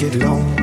Get it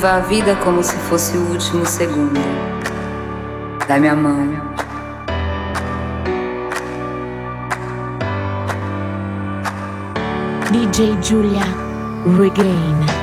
Viva a vida como se fosse o último segundo. Dá-me a mão. DJ Julia Regain.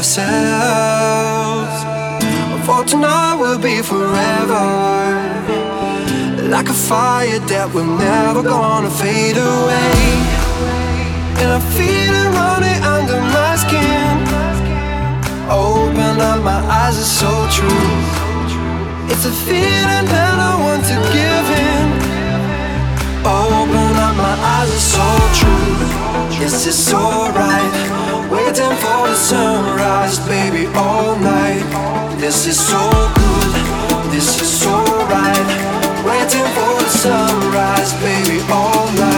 ourselves. For tonight will be forever. Like a fire that we're never gonna fade away. And I feel it running under my skin. Open up my eyes, it's so true. It's a feeling that I want to give in. Open up my eyes, it's so true. Is it's alright. Waiting for the sunrise, baby, all night. This is so good, this is so right. Waiting for the sunrise, baby, all night.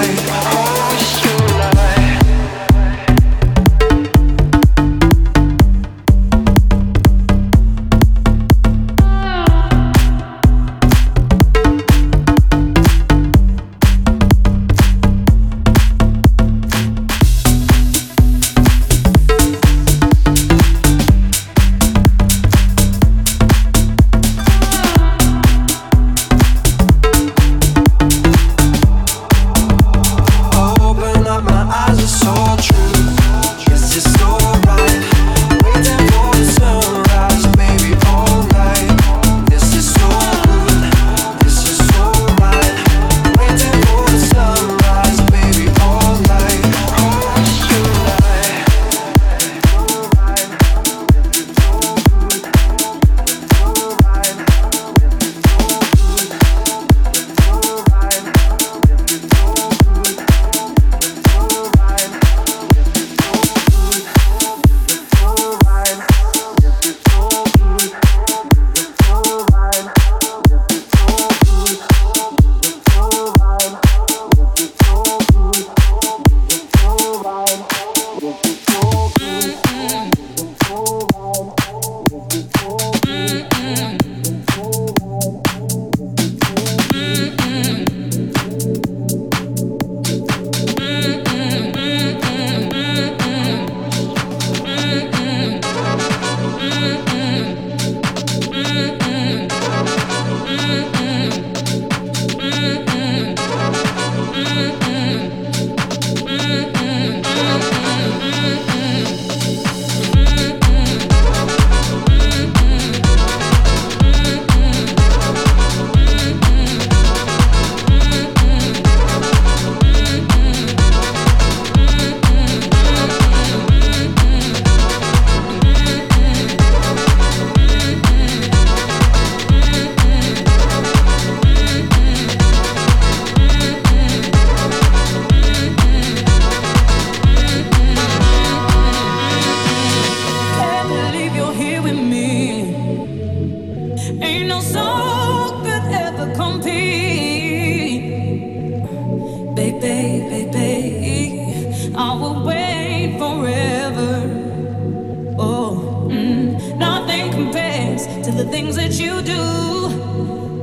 the things that you do.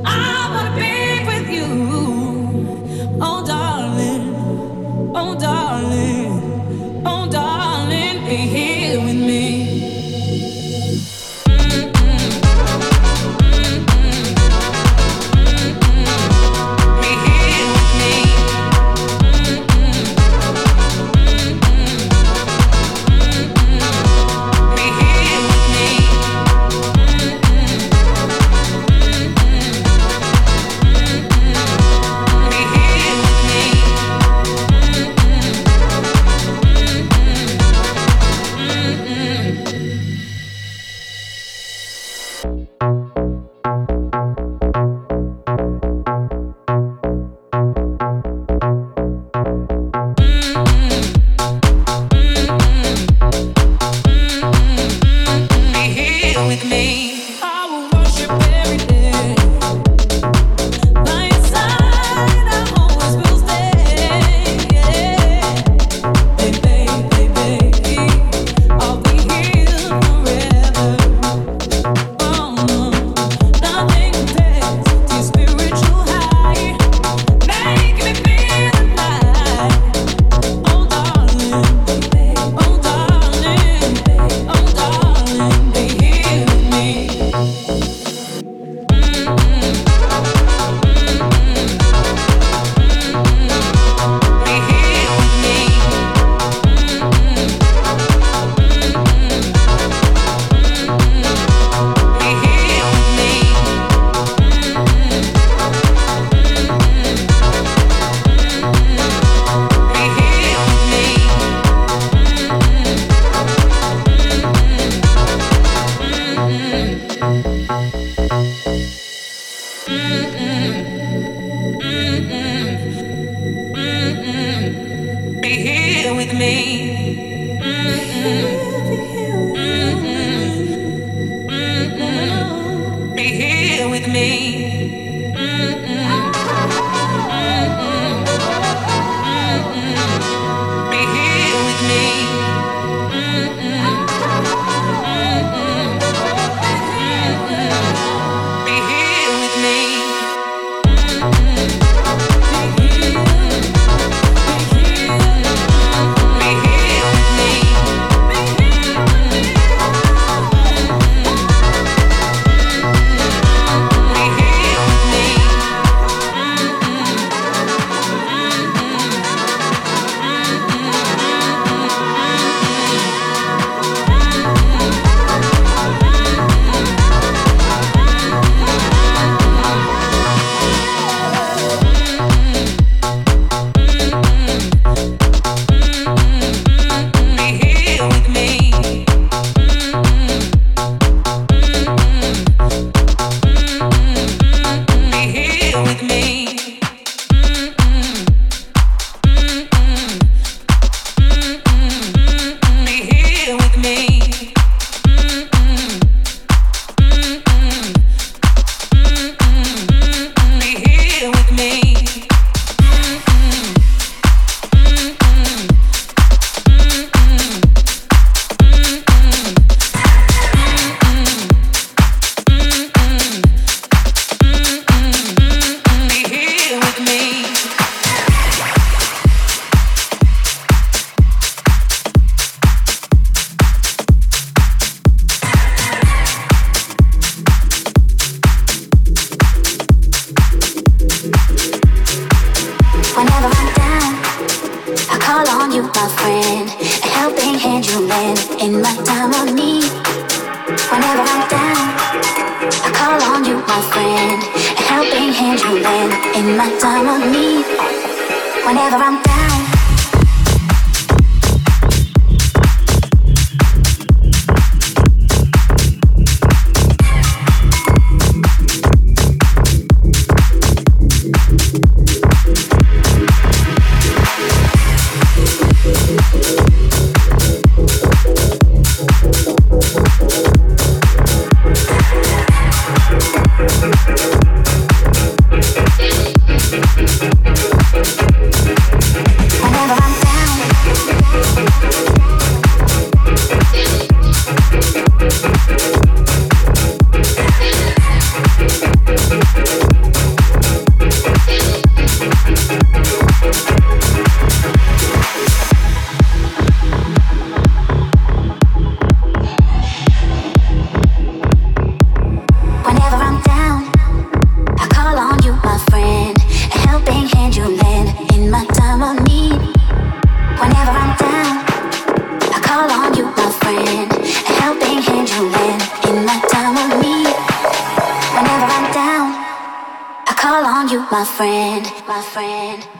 I wanna be with you. Oh, darling. Oh, darling. Oh, darling.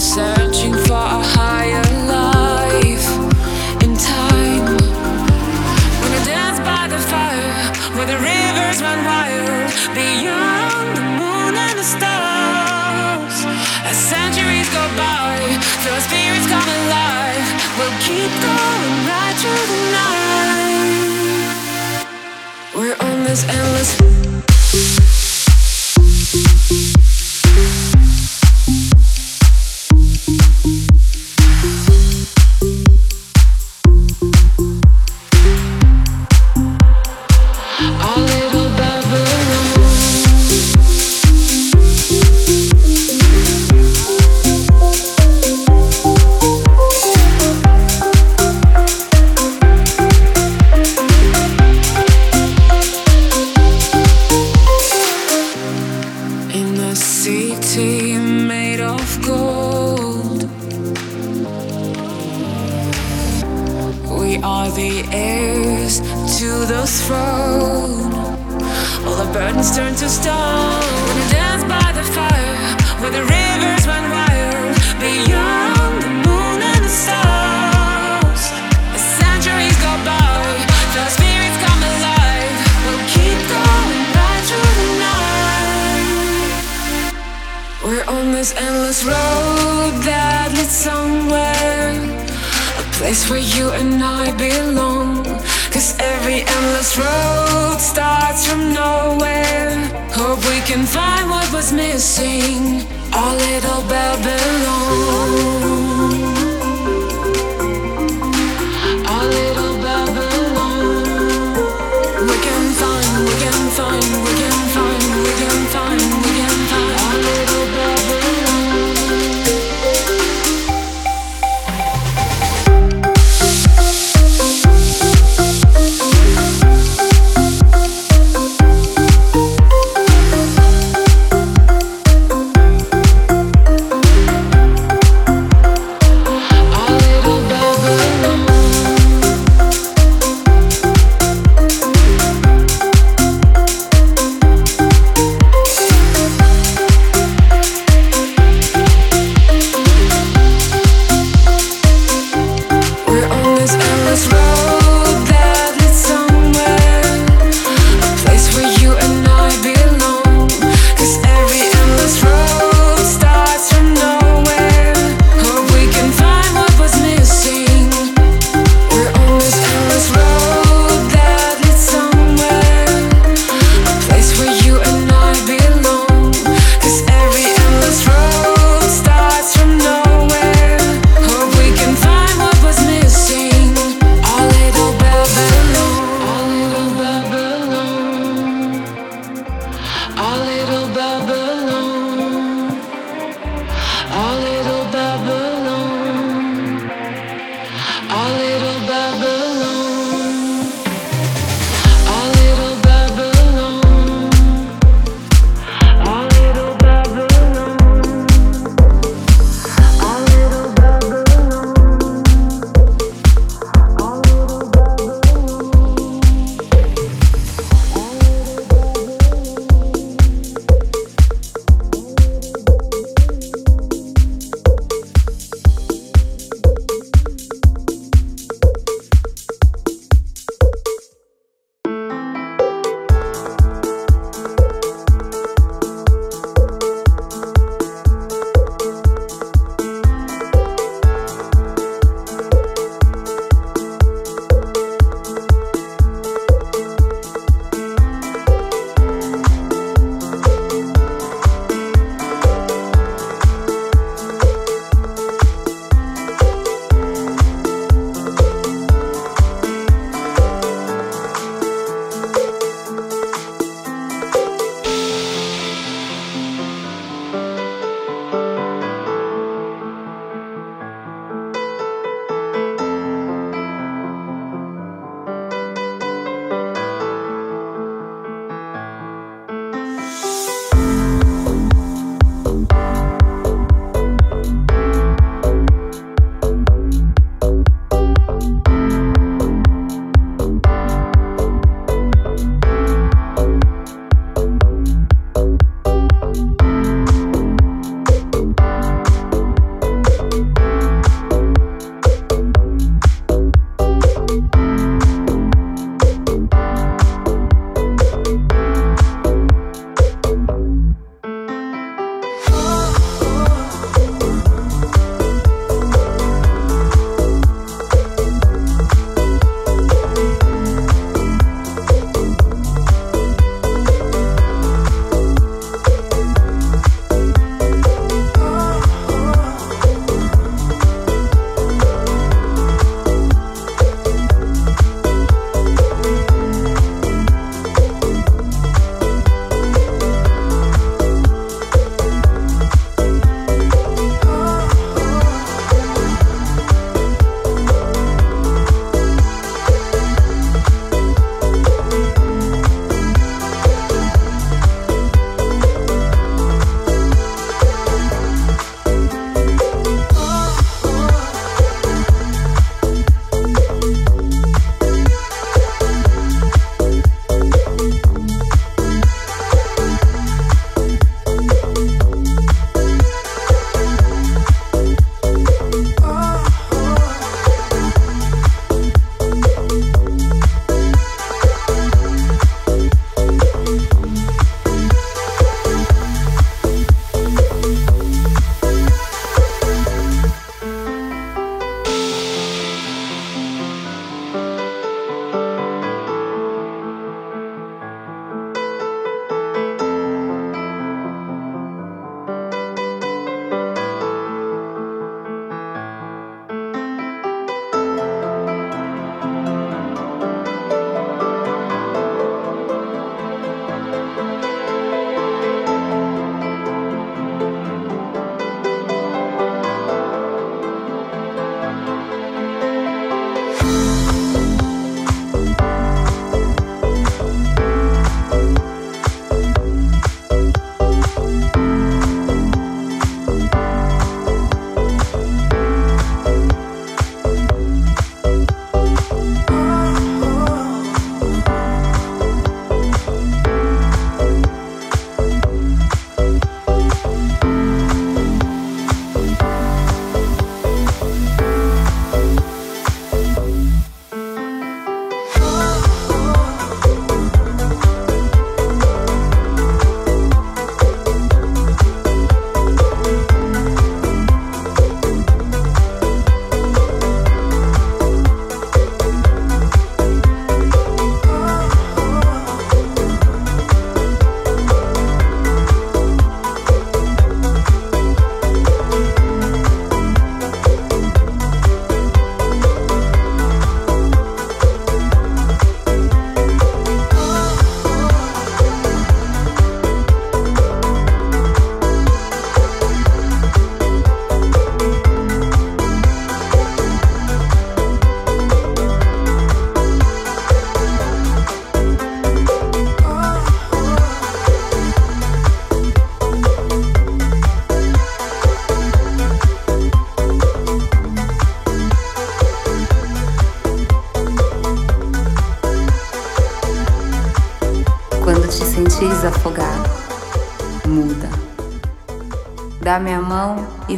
searching for a higher life in time. When I dance by the fire, where the rivers run wild, beyond the moon and the stars. As centuries go by, till spirits come alive, we'll keep going right through the night. We're on this endless.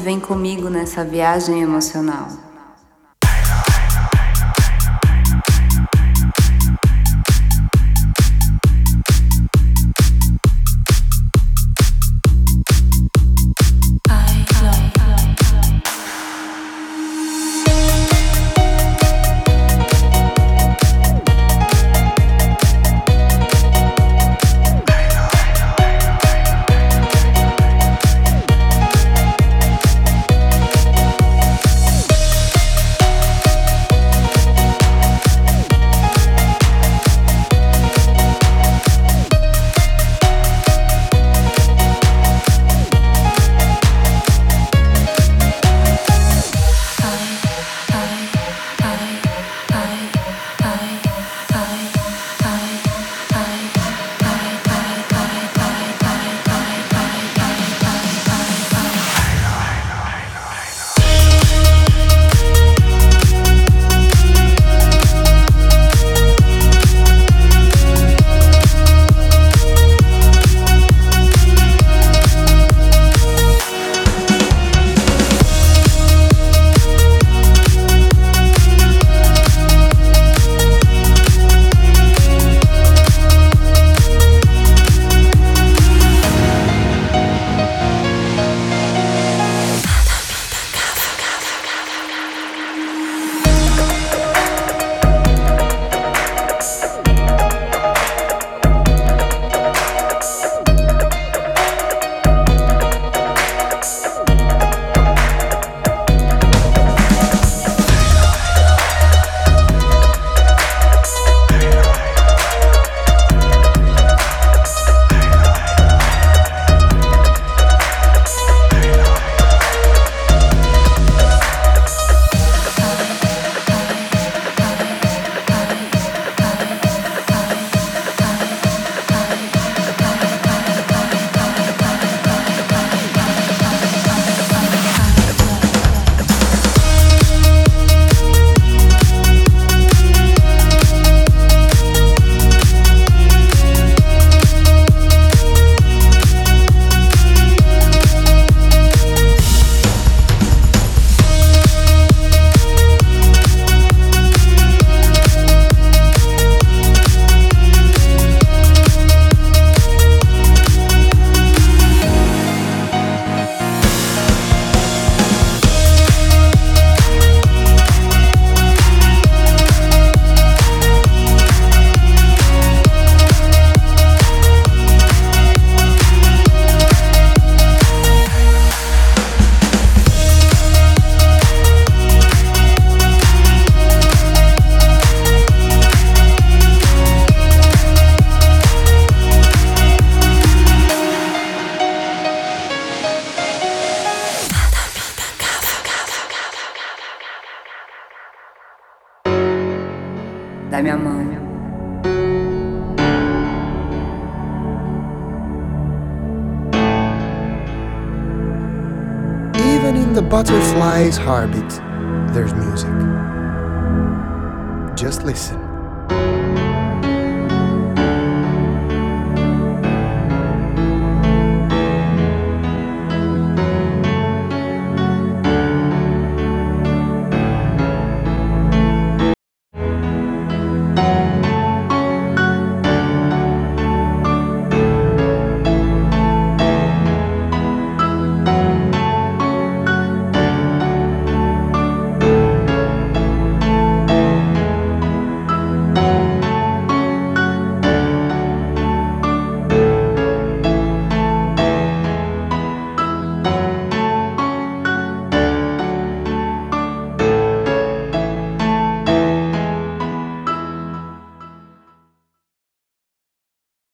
Vem comigo nessa viagem emocional.